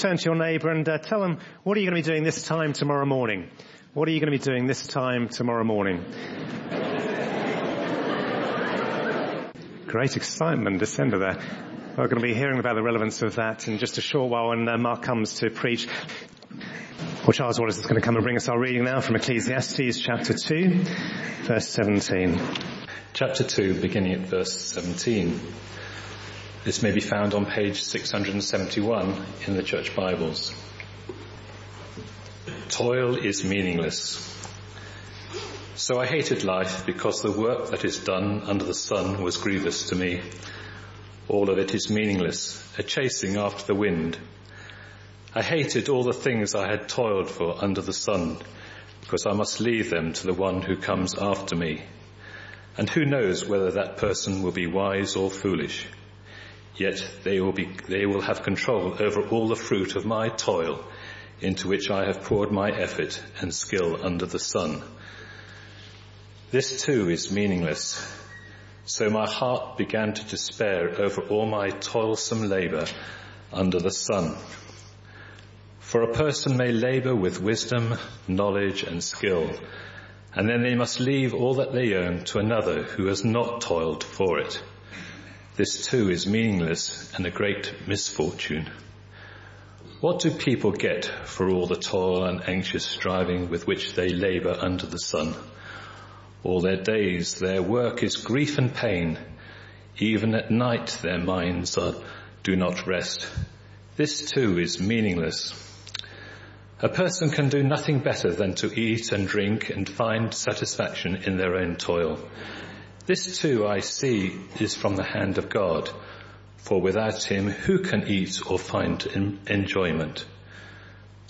turn to your neighbour and uh, tell them, what are you going to be doing this time tomorrow morning? What are you going to be doing this time tomorrow morning? Great excitement descended there. We're going to be hearing about the relevance of that in just a short while when uh, Mark comes to preach. Well, Charles Wallace is going to come and bring us our reading now from Ecclesiastes chapter 2, verse 17. Chapter 2, beginning at verse 17. This may be found on page 671 in the church Bibles. Toil is meaningless. So I hated life because the work that is done under the sun was grievous to me. All of it is meaningless, a chasing after the wind. I hated all the things I had toiled for under the sun because I must leave them to the one who comes after me. And who knows whether that person will be wise or foolish. Yet they will be, they will have control over all the fruit of my toil into which I have poured my effort and skill under the sun. This too is meaningless. So my heart began to despair over all my toilsome labor under the sun. For a person may labor with wisdom, knowledge and skill, and then they must leave all that they own to another who has not toiled for it. This too is meaningless and a great misfortune. What do people get for all the toil and anxious striving with which they labor under the sun? All their days their work is grief and pain. Even at night their minds are, do not rest. This too is meaningless. A person can do nothing better than to eat and drink and find satisfaction in their own toil. This too I see is from the hand of God, for without him who can eat or find enjoyment?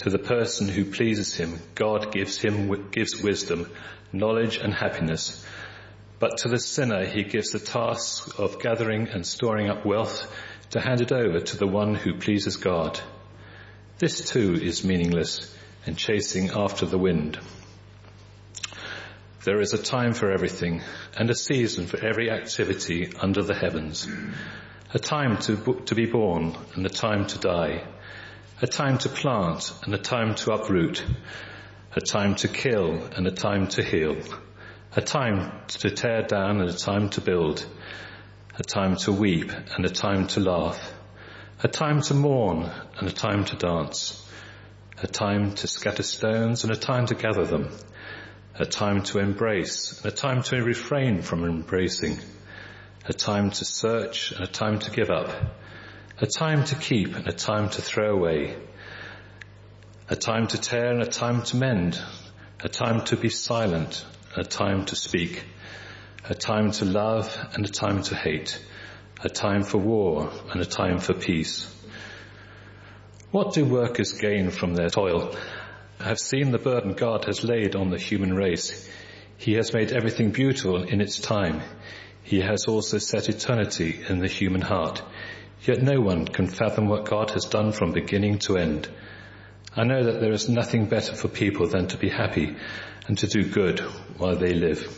To the person who pleases him, God gives him, gives wisdom knowledge and happiness. But to the sinner he gives the task of gathering and storing up wealth to hand it over to the one who pleases God. This too is meaningless and chasing after the wind. There is a time for everything and a season for every activity under the heavens. A time to, to be born and a time to die. A time to plant and a time to uproot a time to kill and a time to heal, a time to tear down and a time to build, a time to weep and a time to laugh, a time to mourn and a time to dance, a time to scatter stones and a time to gather them, a time to embrace a time to refrain from embracing, a time to search a time to give up, a time to keep and a time to throw away, a time to tear and a time to mend, a time to be silent, a time to speak, a time to love and a time to hate, a time for war and a time for peace. What do workers gain from their toil? I have seen the burden God has laid on the human race. He has made everything beautiful in its time. He has also set eternity in the human heart. Yet no one can fathom what God has done from beginning to end. I know that there is nothing better for people than to be happy and to do good while they live.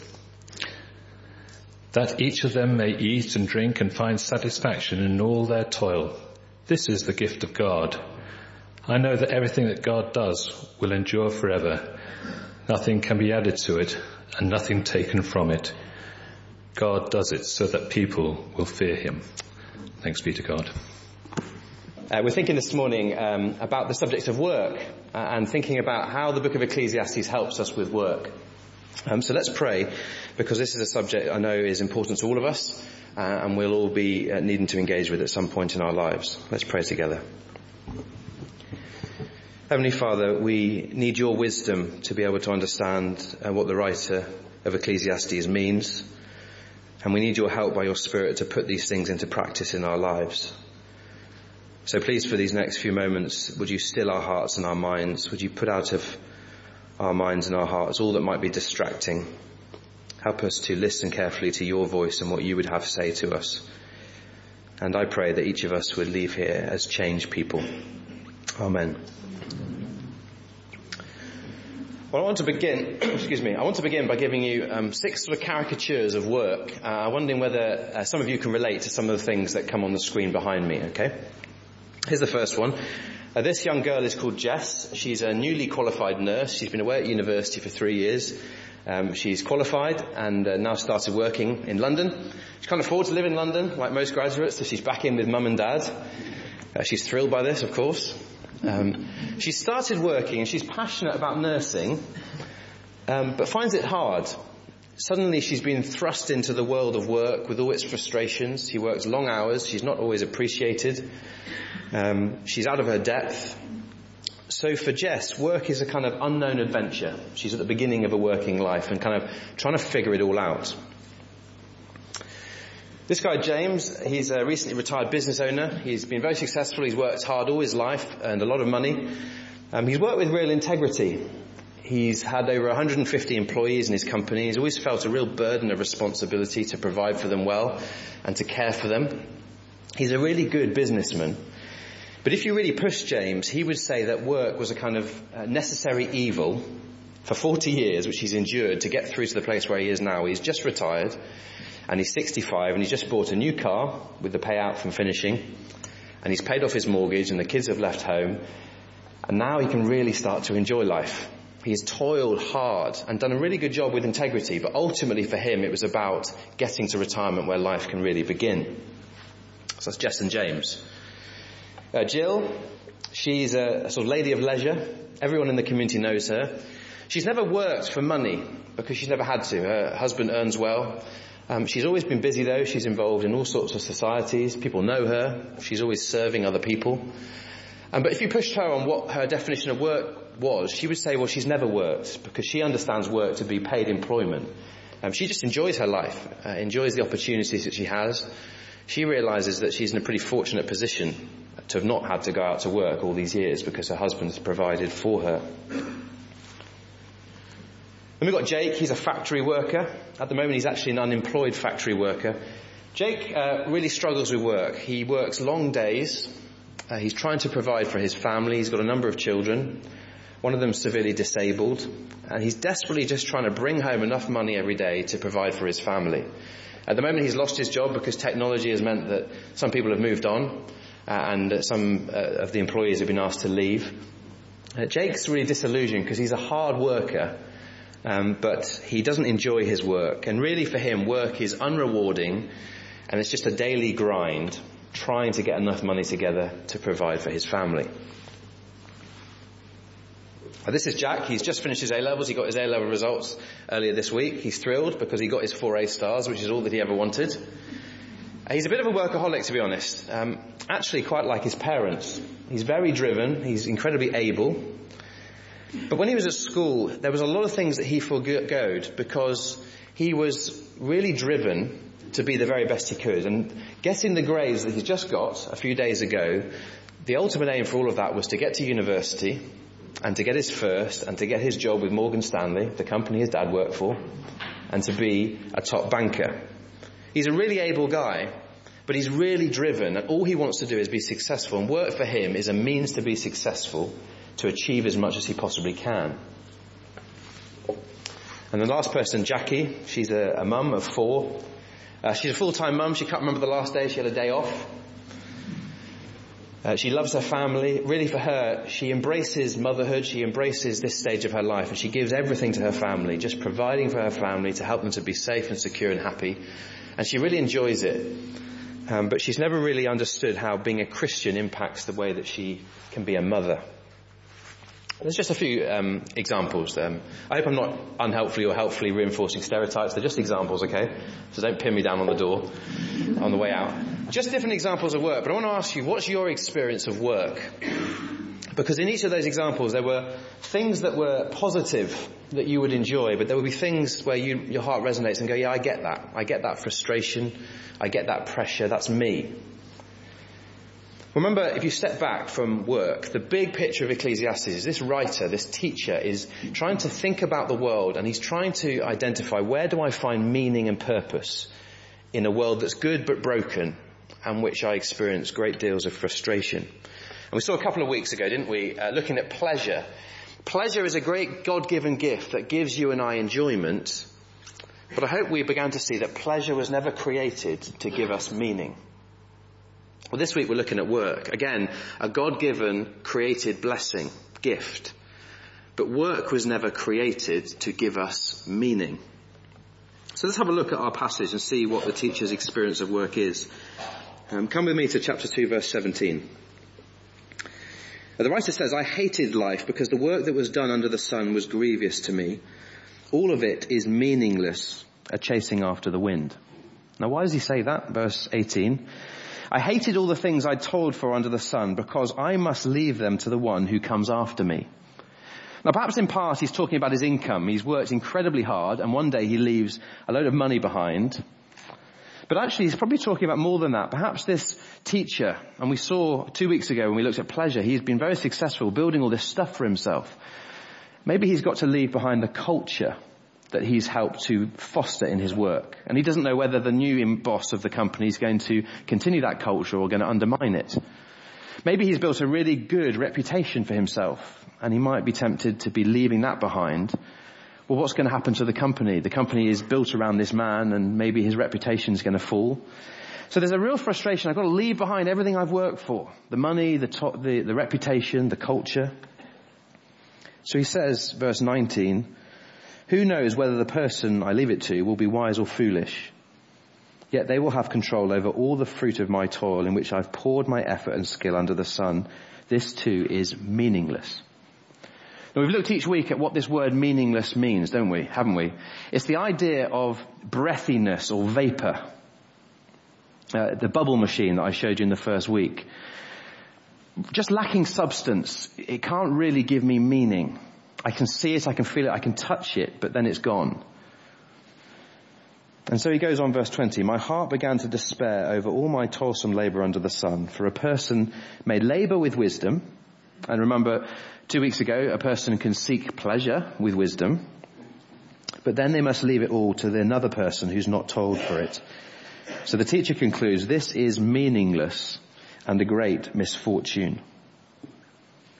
That each of them may eat and drink and find satisfaction in all their toil. This is the gift of God. I know that everything that God does will endure forever. Nothing can be added to it and nothing taken from it. God does it so that people will fear him. Thanks be to God. Uh, we're thinking this morning um, about the subject of work uh, and thinking about how the book of Ecclesiastes helps us with work. Um, so let's pray because this is a subject I know is important to all of us uh, and we'll all be uh, needing to engage with at some point in our lives. Let's pray together. Heavenly Father, we need your wisdom to be able to understand uh, what the writer of Ecclesiastes means and we need your help by your Spirit to put these things into practice in our lives. So please for these next few moments, would you still our hearts and our minds? Would you put out of our minds and our hearts all that might be distracting? Help us to listen carefully to your voice and what you would have to say to us. And I pray that each of us would leave here as changed people. Amen. Well, I want to begin, excuse me, I want to begin by giving you um, six sort of caricatures of work. Uh, I'm wondering whether uh, some of you can relate to some of the things that come on the screen behind me, okay? Here's the first one. Uh, this young girl is called Jess. She's a newly qualified nurse. She's been away at university for three years. Um, she's qualified and uh, now started working in London. She can't afford to live in London like most graduates, so she's back in with mum and dad. Uh, she's thrilled by this, of course. Um, she started working and she's passionate about nursing, um, but finds it hard. Suddenly she's been thrust into the world of work with all its frustrations. She works long hours. She's not always appreciated. Um, she's out of her depth. So for Jess, work is a kind of unknown adventure. She's at the beginning of a working life and kind of trying to figure it all out. This guy, James, he's a recently retired business owner. He's been very successful. He's worked hard all his life, earned a lot of money. Um, he's worked with real integrity. He's had over 150 employees in his company. He's always felt a real burden of responsibility to provide for them well and to care for them. He's a really good businessman. But if you really push James, he would say that work was a kind of uh, necessary evil for 40 years, which he's endured to get through to the place where he is now. He's just retired and he's 65 and he's just bought a new car with the payout from finishing and he's paid off his mortgage and the kids have left home and now he can really start to enjoy life. He has toiled hard and done a really good job with integrity, but ultimately for him it was about getting to retirement where life can really begin. So that's Jess and James. Uh, Jill, she's a, sort of lady of leisure. Everyone in the community knows her. She's never worked for money because she's never had to. Her husband earns well. Um, she's always been busy though. She's involved in all sorts of societies. People know her. She's always serving other people. Um, but if you pushed her on what her definition of work was, she would say, well, she's never worked because she understands work to be paid employment. Um, she just enjoys her life, uh, enjoys the opportunities that she has. She realizes that she's in a pretty fortunate position to have not had to go out to work all these years because her husband has provided for her. Then we've got Jake, he's a factory worker. At the moment he's actually an unemployed factory worker. Jake uh, really struggles with work. He works long days. Uh, he's trying to provide for his family. He's got a number of children. One of them severely disabled. And he's desperately just trying to bring home enough money every day to provide for his family. At the moment he's lost his job because technology has meant that some people have moved on uh, and some uh, of the employees have been asked to leave. Uh, Jake's really disillusioned because he's a hard worker, um, but he doesn't enjoy his work. And really for him, work is unrewarding and it's just a daily grind trying to get enough money together to provide for his family. This is Jack. He's just finished his A-levels. He got his A-level results earlier this week. He's thrilled because he got his four A stars, which is all that he ever wanted. He's a bit of a workaholic, to be honest. Um, actually, quite like his parents. He's very driven. He's incredibly able. But when he was at school, there was a lot of things that he forgoed because he was really driven to be the very best he could. And getting the grades that he's just got a few days ago, the ultimate aim for all of that was to get to university and to get his first and to get his job with Morgan Stanley, the company his dad worked for, and to be a top banker. He's a really able guy, but he's really driven and all he wants to do is be successful and work for him is a means to be successful to achieve as much as he possibly can. And the last person, Jackie, she's a, a mum of four. Uh, she's a full-time mum. She can't remember the last day she had a day off. Uh, she loves her family. Really for her, she embraces motherhood. She embraces this stage of her life and she gives everything to her family, just providing for her family to help them to be safe and secure and happy. And she really enjoys it. Um, but she's never really understood how being a Christian impacts the way that she can be a mother. There's just a few um, examples. Um, I hope I'm not unhelpfully or helpfully reinforcing stereotypes. They're just examples, okay? So don't pin me down on the door on the way out. Just different examples of work. But I want to ask you, what's your experience of work? Because in each of those examples, there were things that were positive that you would enjoy, but there would be things where you, your heart resonates and go, yeah, I get that. I get that frustration. I get that pressure. That's me. Remember, if you step back from work, the big picture of Ecclesiastes is this writer, this teacher is trying to think about the world and he's trying to identify where do I find meaning and purpose in a world that's good but broken and which I experience great deals of frustration. And we saw a couple of weeks ago, didn't we, uh, looking at pleasure. Pleasure is a great God-given gift that gives you and I enjoyment, but I hope we began to see that pleasure was never created to give us meaning. Well, this week we're looking at work. Again, a God-given, created blessing, gift. But work was never created to give us meaning. So let's have a look at our passage and see what the teacher's experience of work is. Um, come with me to chapter 2 verse 17. The writer says, I hated life because the work that was done under the sun was grievous to me. All of it is meaningless, a chasing after the wind. Now why does he say that? Verse 18. I hated all the things I'd toiled for under the sun because I must leave them to the one who comes after me. Now perhaps in part he's talking about his income. He's worked incredibly hard and one day he leaves a load of money behind. But actually he's probably talking about more than that. Perhaps this teacher, and we saw two weeks ago when we looked at pleasure, he's been very successful building all this stuff for himself. Maybe he's got to leave behind the culture that he's helped to foster in his work. And he doesn't know whether the new boss of the company is going to continue that culture or going to undermine it. Maybe he's built a really good reputation for himself and he might be tempted to be leaving that behind. Well, what's going to happen to the company? The company is built around this man and maybe his reputation is going to fall. So there's a real frustration. I've got to leave behind everything I've worked for. The money, the, top, the, the reputation, the culture. So he says, verse 19, who knows whether the person I leave it to will be wise or foolish? Yet they will have control over all the fruit of my toil in which I've poured my effort and skill under the sun. This too is meaningless. Now we've looked each week at what this word meaningless means, don't we? Haven't we? It's the idea of breathiness or vapor. Uh, the bubble machine that I showed you in the first week. Just lacking substance. It can't really give me meaning. I can see it, I can feel it, I can touch it, but then it's gone. And so he goes on verse 20, my heart began to despair over all my toilsome labor under the sun, for a person may labor with wisdom, and remember, two weeks ago, a person can seek pleasure with wisdom, but then they must leave it all to another person who's not told for it. So the teacher concludes, this is meaningless and a great misfortune.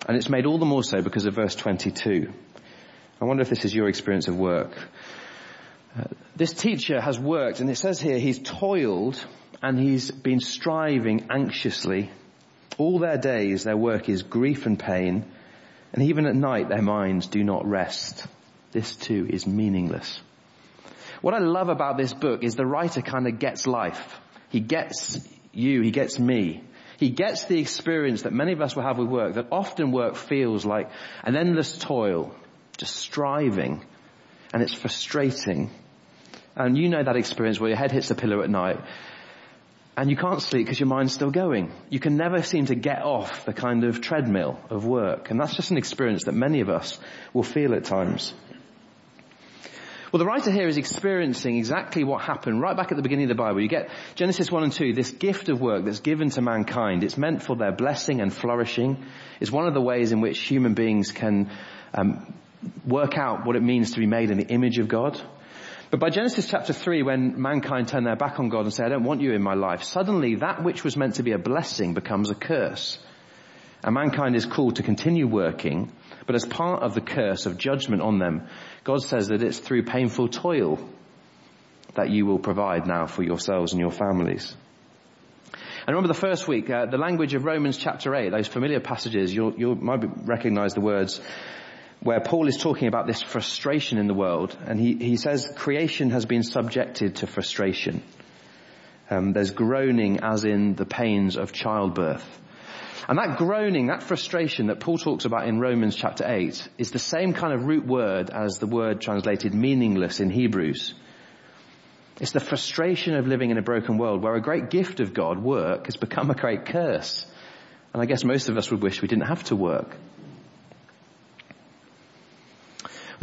And it's made all the more so because of verse 22. I wonder if this is your experience of work. Uh, this teacher has worked, and it says here he's toiled and he's been striving anxiously all their days their work is grief and pain, and even at night their minds do not rest. This too is meaningless. What I love about this book is the writer kind of gets life. He gets you, he gets me. He gets the experience that many of us will have with work, that often work feels like an endless toil, just striving, and it's frustrating. And you know that experience where your head hits the pillow at night and you can't sleep because your mind's still going. You can never seem to get off the kind of treadmill of work. And that's just an experience that many of us will feel at times. Well, the writer here is experiencing exactly what happened right back at the beginning of the Bible. You get Genesis 1 and 2, this gift of work that's given to mankind. It's meant for their blessing and flourishing. It's one of the ways in which human beings can um, work out what it means to be made in the image of God. But by Genesis chapter 3, when mankind turn their back on God and say, I don't want you in my life, suddenly that which was meant to be a blessing becomes a curse. And mankind is called to continue working, but as part of the curse of judgment on them, God says that it's through painful toil that you will provide now for yourselves and your families. And remember the first week, uh, the language of Romans chapter 8, those familiar passages, you'll, you might recognize the words, where Paul is talking about this frustration in the world, and he, he says creation has been subjected to frustration. Um, there's groaning as in the pains of childbirth. And that groaning, that frustration that Paul talks about in Romans chapter 8 is the same kind of root word as the word translated meaningless in Hebrews. It's the frustration of living in a broken world where a great gift of God, work, has become a great curse. And I guess most of us would wish we didn't have to work.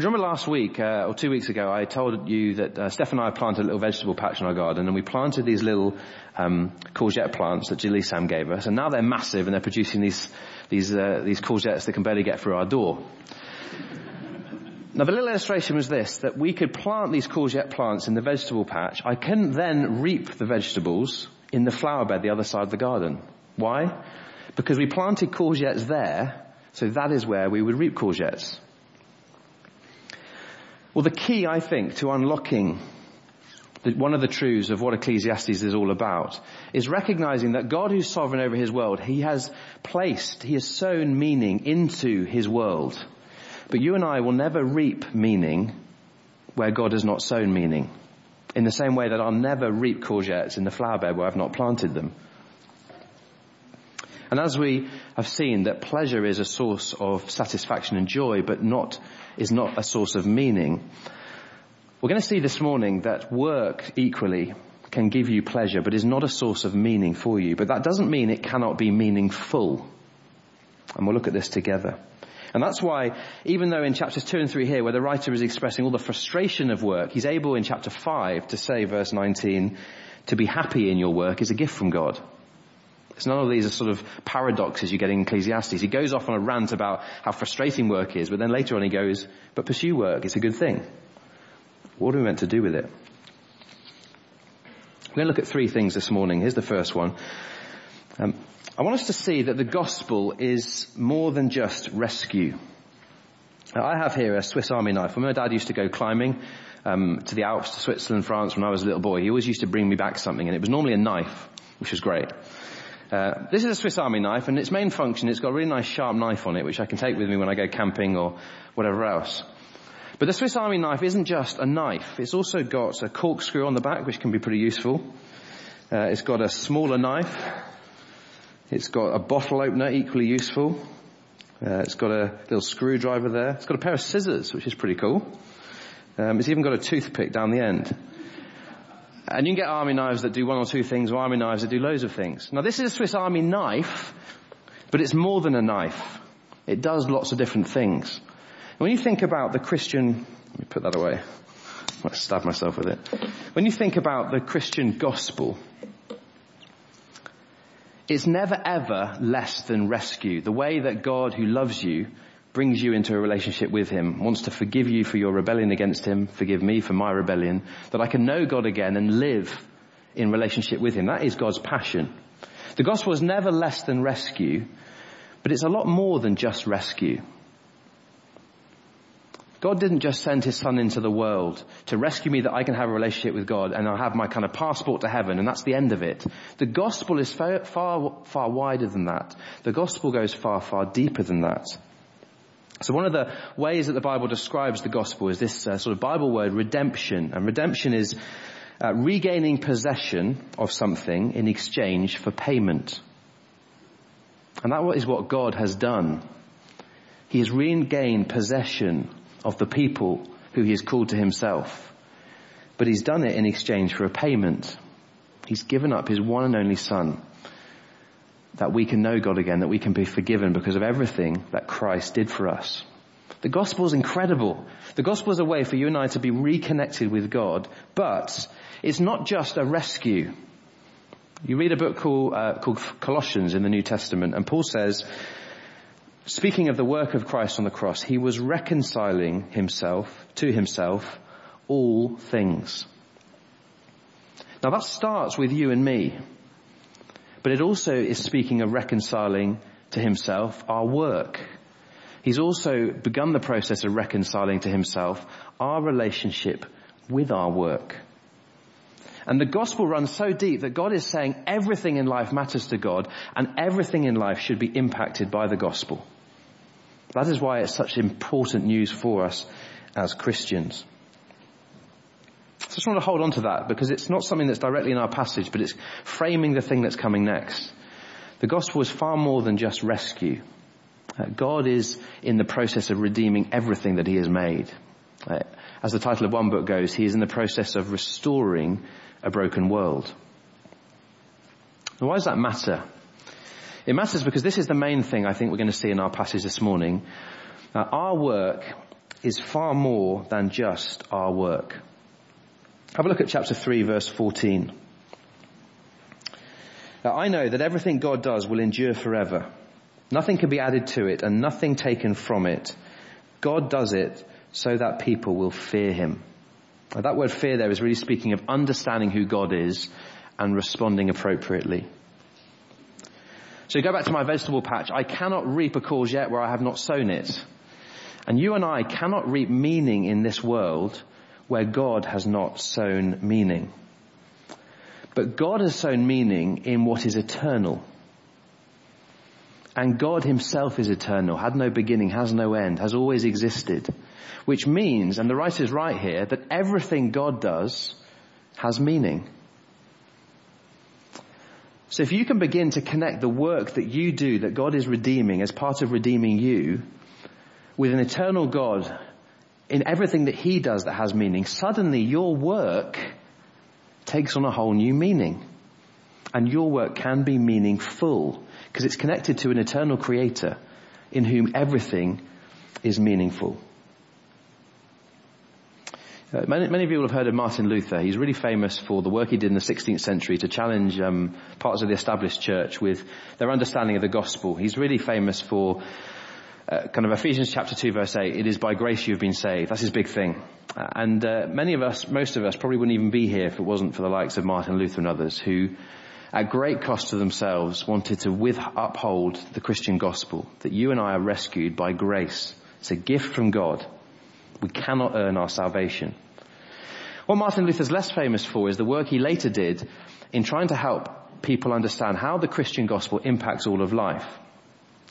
Remember last week, uh, or two weeks ago, I told you that uh, Steph and I planted a little vegetable patch in our garden, and we planted these little um, courgette plants that Julie Sam gave us, and now they're massive and they're producing these these uh, these courgettes that can barely get through our door. Now the little illustration was this, that we could plant these courgette plants in the vegetable patch. I couldn't then reap the vegetables in the flower bed the other side of the garden. Why? Because we planted courgettes there, so that is where we would reap courgettes. Well, the key, I think, to unlocking one of the truths of what Ecclesiastes is all about is recognizing that God who's sovereign over his world, he has placed, he has sown meaning into his world. But you and I will never reap meaning where God has not sown meaning. In the same way that I'll never reap courgettes in the flower bed where I've not planted them. And as we have seen that pleasure is a source of satisfaction and joy, but not, is not a source of meaning, we're going to see this morning that work equally can give you pleasure, but is not a source of meaning for you. But that doesn't mean it cannot be meaningful. And we'll look at this together. And that's why, even though in chapters 2 and 3 here, where the writer is expressing all the frustration of work, he's able in chapter 5 to say, verse 19, to be happy in your work is a gift from God. It's none of these are sort of paradoxes you get in Ecclesiastes. He goes off on a rant about how frustrating work is, but then later on he goes, but pursue work, it's a good thing. What are we meant to do with it? We're going to look at three things this morning. Here's the first one. Um, I want us to see that the gospel is more than just rescue. Now, I have here a Swiss Army knife. When my dad used to go climbing um, to the Alps, to Switzerland, France, when I was a little boy, he always used to bring me back something, and it was normally a knife, which was great. Uh, this is a Swiss Army knife, and its main function, it's got a really nice sharp knife on it, which I can take with me when I go camping or whatever else. But the Swiss Army knife isn't just a knife. It's also got a corkscrew on the back, which can be pretty useful. Uh, it's got a smaller knife. It's got a bottle opener, equally useful. Uh, it's got a little screwdriver there. It's got a pair of scissors, which is pretty cool. Um, it's even got a toothpick down the end. And you can get army knives that do one or two things, or army knives that do loads of things. Now this is a Swiss Army knife, but it's more than a knife. It does lots of different things. When you think about the Christian, let me put that away. I might stab myself with it. When you think about the Christian gospel, it's never ever less than rescue. The way that God who loves you brings you into a relationship with Him, wants to forgive you for your rebellion against Him, forgive me for my rebellion, that I can know God again and live in relationship with Him. That is God's passion. The gospel is never less than rescue, but it's a lot more than just rescue. God didn't just send his son into the world to rescue me that I can have a relationship with God and I'll have my kind of passport to heaven and that's the end of it. The gospel is far, far, far wider than that. The gospel goes far, far deeper than that. So one of the ways that the Bible describes the gospel is this uh, sort of Bible word redemption. And redemption is uh, regaining possession of something in exchange for payment. And that is what God has done. He has regained possession of the people who he has called to himself. But he's done it in exchange for a payment. He's given up his one and only son that we can know God again, that we can be forgiven because of everything that Christ did for us. The gospel is incredible. The gospel is a way for you and I to be reconnected with God, but it's not just a rescue. You read a book called, uh, called Colossians in the New Testament, and Paul says speaking of the work of Christ on the cross, he was reconciling himself to himself all things. Now that starts with you and me, but it also is speaking of reconciling to himself our work. He's also begun the process of reconciling to himself our relationship with our work. And the gospel runs so deep that God is saying everything in life matters to God and everything in life should be impacted by the gospel. That is why it's such important news for us as Christians. Just want to hold on to that because it's not something that's directly in our passage, but it's framing the thing that's coming next. The gospel is far more than just rescue. Uh, God is in the process of redeeming everything that he has made. Uh, as the title of one book goes, he is in the process of restoring a broken world. Now why does that matter? It matters because this is the main thing I think we're going to see in our passage this morning. Now, our work is far more than just our work. Have a look at chapter 3 verse 14. Now, I know that everything God does will endure forever. Nothing can be added to it and nothing taken from it. God does it so that people will fear Him. Now, that word fear there is really speaking of understanding who God is and responding appropriately. So go back to my vegetable patch. I cannot reap a courgette where I have not sown it. And you and I cannot reap meaning in this world where God has not sown meaning. But God has sown meaning in what is eternal. And God himself is eternal, had no beginning, has no end, has always existed. Which means, and the writer is right here, that everything God does has meaning. So if you can begin to connect the work that you do, that God is redeeming as part of redeeming you, with an eternal God in everything that He does that has meaning, suddenly your work takes on a whole new meaning. And your work can be meaningful because it's connected to an eternal creator in whom everything is meaningful. Uh, many, many will have heard of Martin Luther. He's really famous for the work he did in the 16th century to challenge um, parts of the established church with their understanding of the gospel. He's really famous for uh, kind of Ephesians chapter 2 verse 8, it is by grace you've been saved. That's his big thing. Uh, and uh, many of us, most of us probably wouldn't even be here if it wasn't for the likes of Martin Luther and others who at great cost to themselves wanted to with, uphold the Christian gospel that you and I are rescued by grace. It's a gift from God. We cannot earn our salvation. What Martin Luther's less famous for is the work he later did in trying to help people understand how the Christian gospel impacts all of life.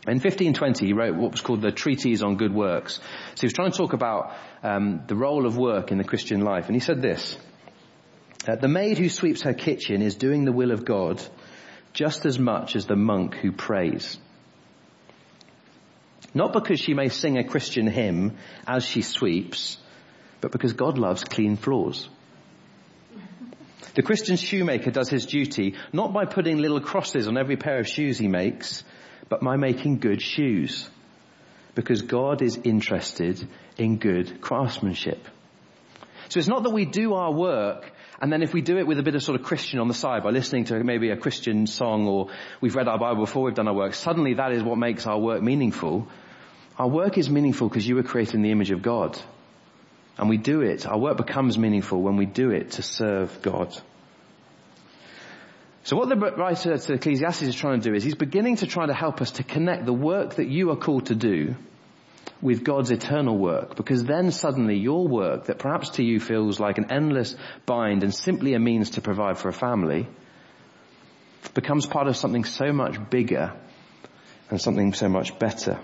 In 1520, he wrote what was called the Treatise on Good Works. So he was trying to talk about um, the role of work in the Christian life, and he said this: uh, "The maid who sweeps her kitchen is doing the will of God just as much as the monk who prays." Not because she may sing a Christian hymn as she sweeps, but because God loves clean floors. The Christian shoemaker does his duty not by putting little crosses on every pair of shoes he makes, but by making good shoes. Because God is interested in good craftsmanship. So it's not that we do our work and then if we do it with a bit of sort of Christian on the side by listening to maybe a Christian song or we've read our Bible before we've done our work, suddenly that is what makes our work meaningful. Our work is meaningful because you were created in the image of God. And we do it, our work becomes meaningful when we do it to serve God. So what the writer to Ecclesiastes is trying to do is he's beginning to try to help us to connect the work that you are called to do with God's eternal work because then suddenly your work that perhaps to you feels like an endless bind and simply a means to provide for a family becomes part of something so much bigger and something so much better.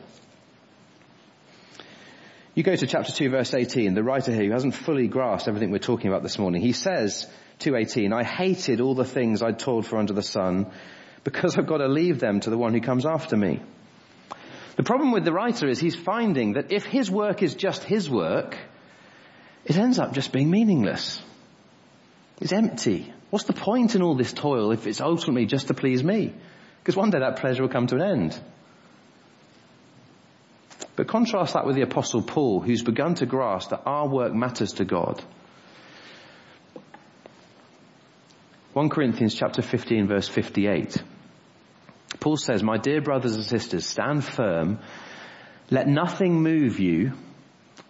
You go to chapter 2 verse 18, the writer here who hasn't fully grasped everything we're talking about this morning, he says, 2.18, I hated all the things I'd toiled for under the sun because I've got to leave them to the one who comes after me. The problem with the writer is he's finding that if his work is just his work, it ends up just being meaningless. It's empty. What's the point in all this toil if it's ultimately just to please me? Because one day that pleasure will come to an end. But contrast that with the apostle Paul who's begun to grasp that our work matters to God 1 Corinthians chapter 15 verse 58. Paul says, my dear brothers and sisters, stand firm. Let nothing move you.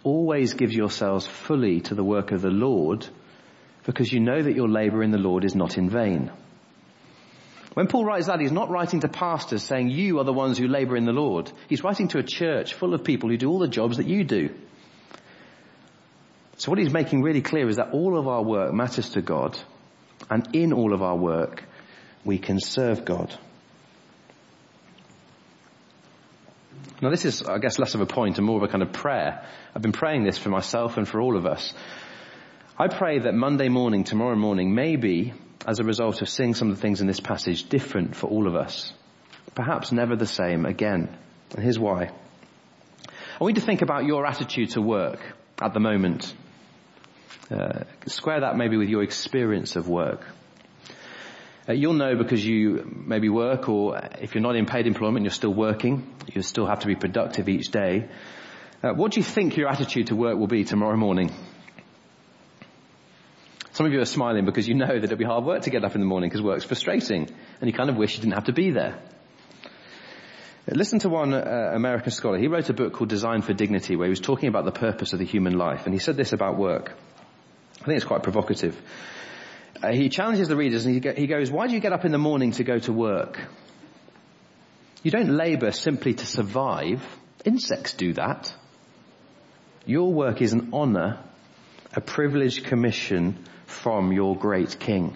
Always give yourselves fully to the work of the Lord because you know that your labor in the Lord is not in vain. When Paul writes that, he's not writing to pastors saying you are the ones who labor in the Lord. He's writing to a church full of people who do all the jobs that you do. So what he's making really clear is that all of our work matters to God and in all of our work, we can serve God. Now this is, I guess, less of a point and more of a kind of prayer. I've been praying this for myself and for all of us. I pray that Monday morning, tomorrow morning, may be, as a result of seeing some of the things in this passage, different for all of us. Perhaps never the same again. And here's why. I want you to think about your attitude to work at the moment. Uh, square that maybe with your experience of work. Uh, you'll know because you maybe work or if you're not in paid employment, you're still working. You still have to be productive each day. Uh, what do you think your attitude to work will be tomorrow morning? Some of you are smiling because you know that it'll be hard work to get up in the morning because work's frustrating and you kind of wish you didn't have to be there. Uh, listen to one uh, American scholar. He wrote a book called Designed for Dignity where he was talking about the purpose of the human life and he said this about work. I think it's quite provocative. Uh, he challenges the readers and he, go, he goes, why do you get up in the morning to go to work? You don't labour simply to survive. Insects do that. Your work is an honour a privileged commission from your great king.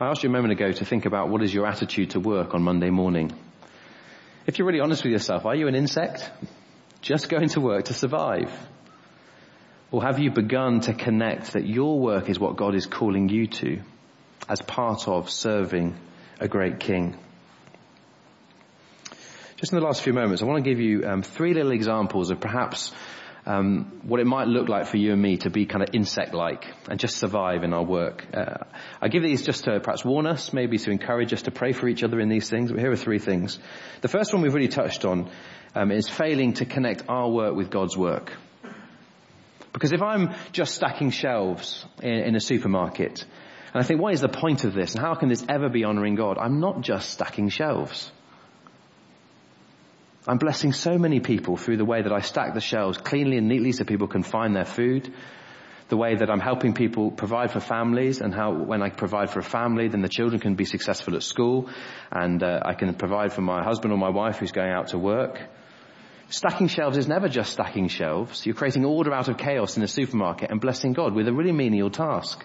I asked you a moment ago to think about what is your attitude to work on Monday morning. If you're really honest with yourself, are you an insect? Just going to work to survive? Or have you begun to connect that your work is what God is calling you to as part of serving a great king? Just in the last few moments, I want to give you um, three little examples of perhaps um, what it might look like for you and me to be kind of insect-like and just survive in our work. Uh, I give these just to perhaps warn us, maybe to encourage us to pray for each other in these things. But here are three things. The first one we've really touched on um, is failing to connect our work with God's work. Because if I'm just stacking shelves in, in a supermarket, and I think, what is the point of this? And how can this ever be honoring God? I'm not just stacking shelves. I'm blessing so many people through the way that I stack the shelves cleanly and neatly so people can find their food. The way that I'm helping people provide for families and how when I provide for a family, then the children can be successful at school and uh, I can provide for my husband or my wife who's going out to work. Stacking shelves is never just stacking shelves. You're creating order out of chaos in a supermarket and blessing God with a really menial task.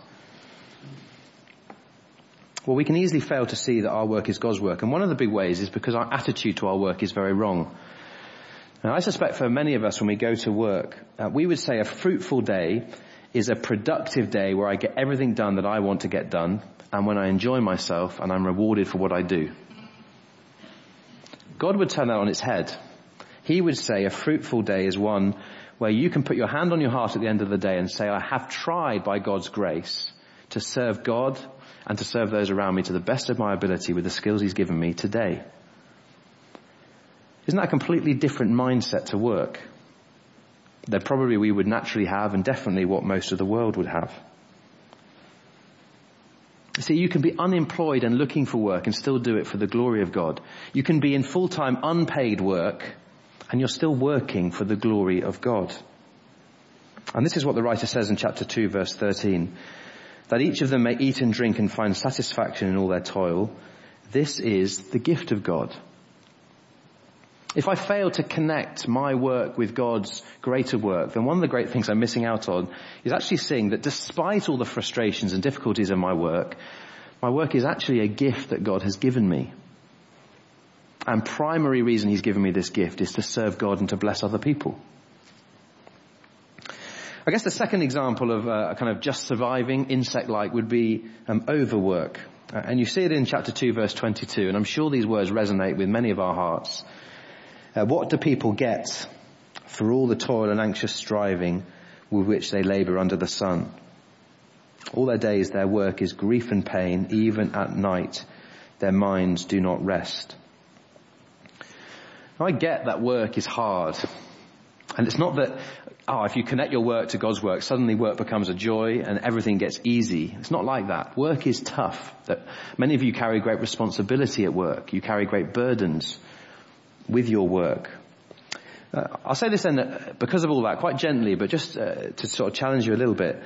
Well, we can easily fail to see that our work is God's work. And one of the big ways is because our attitude to our work is very wrong. Now, I suspect for many of us when we go to work, uh, we would say a fruitful day is a productive day where I get everything done that I want to get done and when I enjoy myself and I'm rewarded for what I do. God would turn that on its head. He would say a fruitful day is one where you can put your hand on your heart at the end of the day and say, I have tried by God's grace to serve God and to serve those around me to the best of my ability with the skills he's given me today. Isn't that a completely different mindset to work? That probably we would naturally have and definitely what most of the world would have. See, you can be unemployed and looking for work and still do it for the glory of God. You can be in full-time unpaid work and you're still working for the glory of God. And this is what the writer says in chapter 2 verse 13 that each of them may eat and drink and find satisfaction in all their toil. This is the gift of God. If I fail to connect my work with God's greater work, then one of the great things I'm missing out on is actually seeing that despite all the frustrations and difficulties of my work, my work is actually a gift that God has given me. And primary reason He's given me this gift is to serve God and to bless other people. I guess the second example of uh, kind of just surviving insect-like would be um, overwork. Uh, and you see it in chapter 2 verse 22, and I'm sure these words resonate with many of our hearts. Uh, what do people get for all the toil and anxious striving with which they labour under the sun? All their days their work is grief and pain, even at night their minds do not rest. I get that work is hard. And it's not that oh, if you connect your work to God's work, suddenly work becomes a joy and everything gets easy. It's not like that. Work is tough. That many of you carry great responsibility at work. You carry great burdens with your work. Uh, I'll say this then, uh, because of all that, quite gently, but just uh, to sort of challenge you a little bit.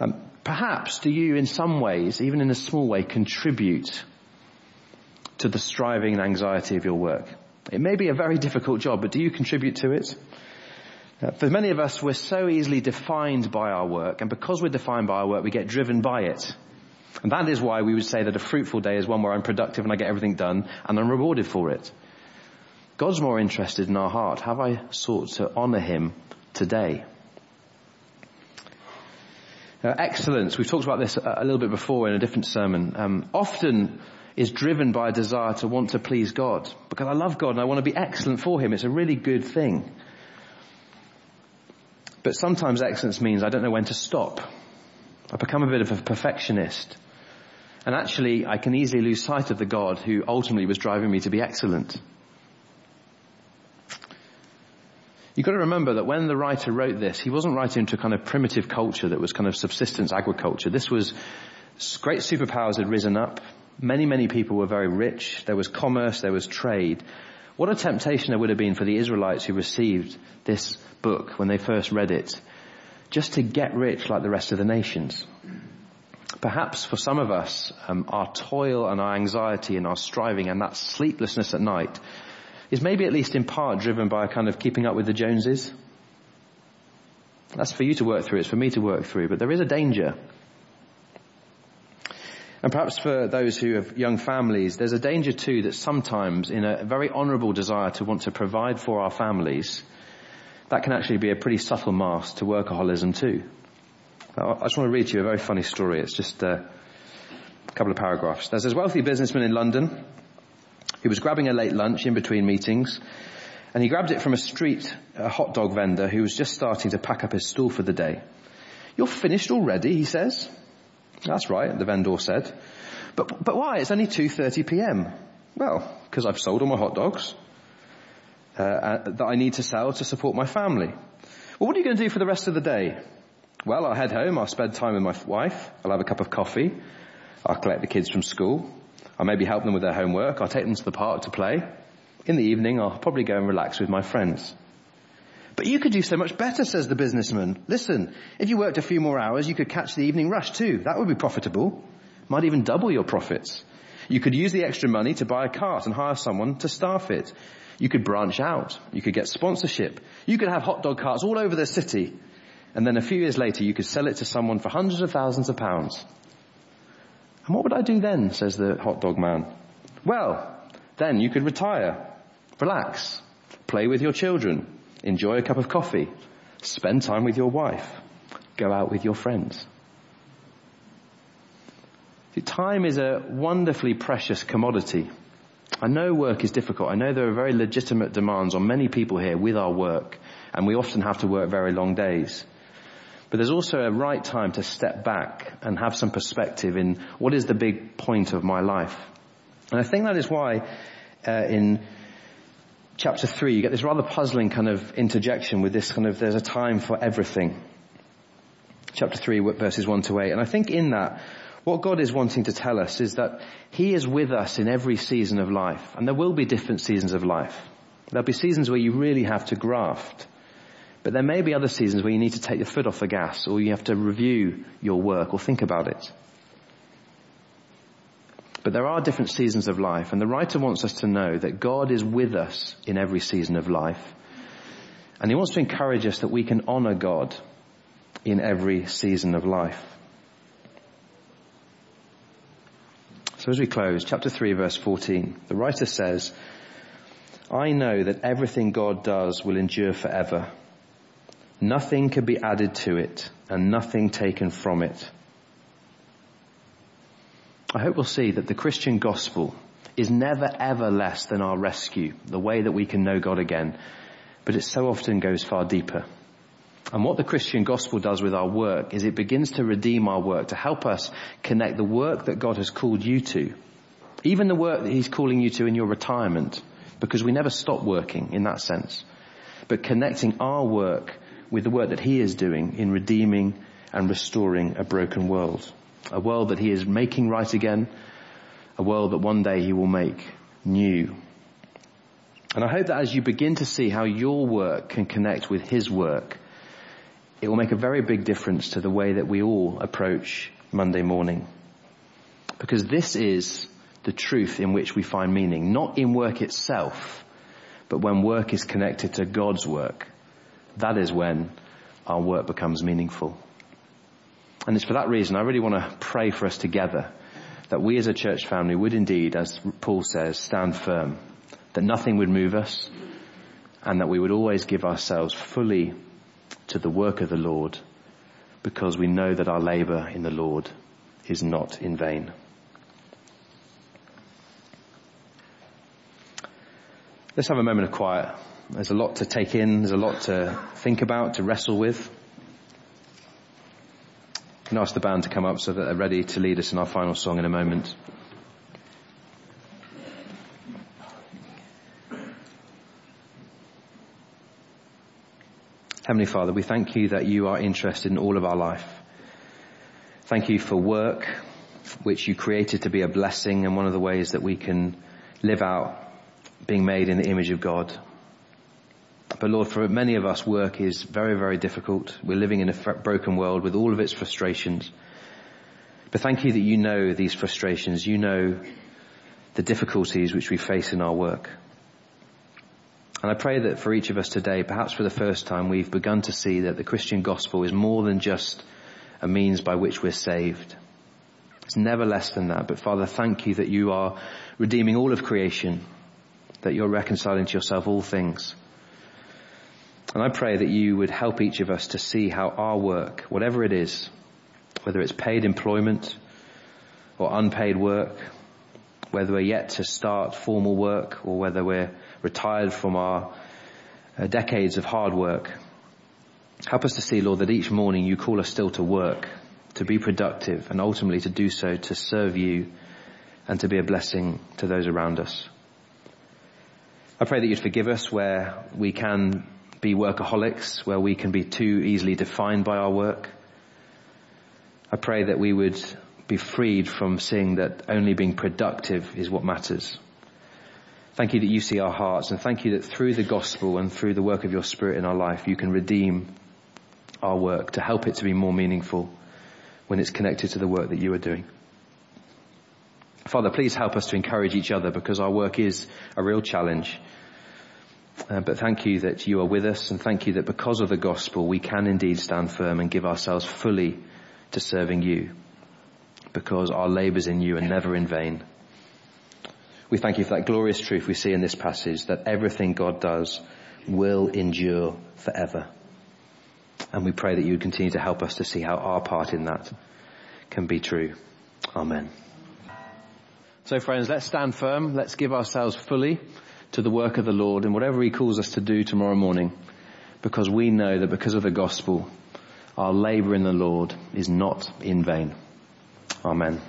Um, perhaps do you in some ways, even in a small way, contribute to the striving and anxiety of your work? It may be a very difficult job, but do you contribute to it? Uh, for many of us, we're so easily defined by our work, and because we're defined by our work, we get driven by it. And that is why we would say that a fruitful day is one where I'm productive and I get everything done, and I'm rewarded for it. God's more interested in our heart. Have I sought to honour Him today? Uh, excellence, we've talked about this a, a, little bit before in a different sermon, um, often is driven by a desire to want to please God. Because I love God and I want to be excellent for Him. It's a really good thing. But sometimes excellence means I don't know when to stop. I become a bit of a perfectionist. And actually, I can easily lose sight of the God who ultimately was driving me to be excellent. You've got to remember that when the writer wrote this, he wasn't writing to a kind of primitive culture that was kind of subsistence agriculture. This was great superpowers had risen up. Many, many people were very rich. There was commerce, there was trade. What a temptation there would have been for the Israelites who received this book when they first read it, just to get rich like the rest of the nations. Perhaps for some of us, um, our toil and our anxiety and our striving and that sleeplessness at night is maybe at least in part driven by a kind of keeping up with the Joneses. That's for you to work through. It's for me to work through. But there is a danger. And perhaps for those who have young families, there's a danger too that sometimes in a very honourable desire to want to provide for our families, that can actually be a pretty subtle mask to workaholism too. I just want to read to you a very funny story. It's just uh, a couple of paragraphs. There's this wealthy businessman in London who was grabbing a late lunch in between meetings and he grabbed it from a street a hot dog vendor who was just starting to pack up his stall for the day. You're finished already, he says. That's right, the vendor said. But, but why? It's only 2.30 p.m. Well, because I've sold all my hot dogs uh, uh, that I need to sell to support my family. Well, what are you going to do for the rest of the day? Well, I'll head home, I'll spend time with my wife, I'll have a cup of coffee, I'll collect the kids from school, I'll maybe help them with their homework, I'll take them to the park to play. In the evening, I'll probably go and relax with my friends. But you could do so much better, says the businessman. Listen, if you worked a few more hours, you could catch the evening rush too. That would be profitable. Might even double your profits. You could use the extra money to buy a cart and hire someone to staff it. You could branch out. You could get sponsorship. You could have hot dog carts all over the city. And then a few years later, you could sell it to someone for hundreds of thousands of pounds. And what would I do then, says the hot dog man. Well, then you could retire, relax, play with your children, enjoy a cup of coffee, spend time with your wife, go out with your friends. See, time is a wonderfully precious commodity. I know work is difficult. I know there are very legitimate demands on many people here with our work, and we often have to work very long days. But there's also a right time to step back and have some perspective in what is the big point of my life. And I think that is why uh, in chapter 3, you get this rather puzzling kind of interjection with this kind of, there's a time for everything. Chapter 3, verses 1 to 8. And I think in that, what God is wanting to tell us is that He is with us in every season of life. And there will be different seasons of life. There'll be seasons where you really have to graft. But there may be other seasons where you need to take your foot off the gas or you have to review your work or think about it. But there are different seasons of life and the writer wants us to know that God is with us in every season of life. And he wants to encourage us that we can honor God in every season of life. So as we close, chapter 3 verse 14, the writer says, I know that everything God does will endure forever. Nothing can be added to it and nothing taken from it. I hope we'll see that the Christian gospel is never ever less than our rescue, the way that we can know God again, but it so often goes far deeper. And what the Christian gospel does with our work is it begins to redeem our work, to help us connect the work that God has called you to, even the work that He's calling you to in your retirement, because we never stop working in that sense, but connecting our work with the work that He is doing in redeeming and restoring a broken world a world that he is making right again, a world that one day he will make new. And I hope that as you begin to see how your work can connect with his work, it will make a very big difference to the way that we all approach Monday morning. Because this is the truth in which we find meaning, not in work itself, but when work is connected to God's work. That is when our work becomes meaningful. And it's for that reason I really want to pray for us together that we as a church family would indeed, as Paul says, stand firm, that nothing would move us and that we would always give ourselves fully to the work of the Lord because we know that our labor in the Lord is not in vain. Let's have a moment of quiet. There's a lot to take in. There's a lot to think about, to wrestle with can ask the band to come up so that they're ready to lead us in our final song in a moment. Heavenly Father, we thank you that you are interested in all of our life. Thank you for work which you created to be a blessing and one of the ways that we can live out being made in the image of God. But Lord, for many of us, work is very, very difficult. We're living in a broken world with all of its frustrations. But thank you that you know these frustrations. You know the difficulties which we face in our work. And I pray that for each of us today, perhaps for the first time, we've begun to see that the Christian gospel is more than just a means by which we're saved. It's never less than that. But Father, thank you that you are redeeming all of creation, that you're reconciling to yourself all things. And I pray that you would help each of us to see how our work, whatever it is, whether it's paid employment or unpaid work, whether we're yet to start formal work or whether we're retired from our uh, decades of hard work. Help us to see, Lord, that each morning you call us still to work, to be productive, and ultimately to do so to serve you and to be a blessing to those around us. I pray that you'd forgive us where we can be workaholics, where we can be too easily defined by our work. I pray that we would be freed from seeing that only being productive is what matters. Thank you that you see our hearts and thank you that through the gospel and through the work of your spirit in our life, you can redeem our work to help it to be more meaningful when it's connected to the work that you are doing. Father, please help us to encourage each other because our work is a real challenge. Uh, but thank you that you are with us and thank you that because of the gospel we can indeed stand firm and give ourselves fully to serving you because our labours in you are never in vain. We thank you for that glorious truth we see in this passage that everything God does will endure forever. And we pray that you would continue to help us to see how our part in that can be true. Amen. So friends, let's stand firm. Let's give ourselves fully to the work of the Lord and whatever he calls us to do tomorrow morning because we know that because of the gospel, our labour in the Lord is not in vain. Amen.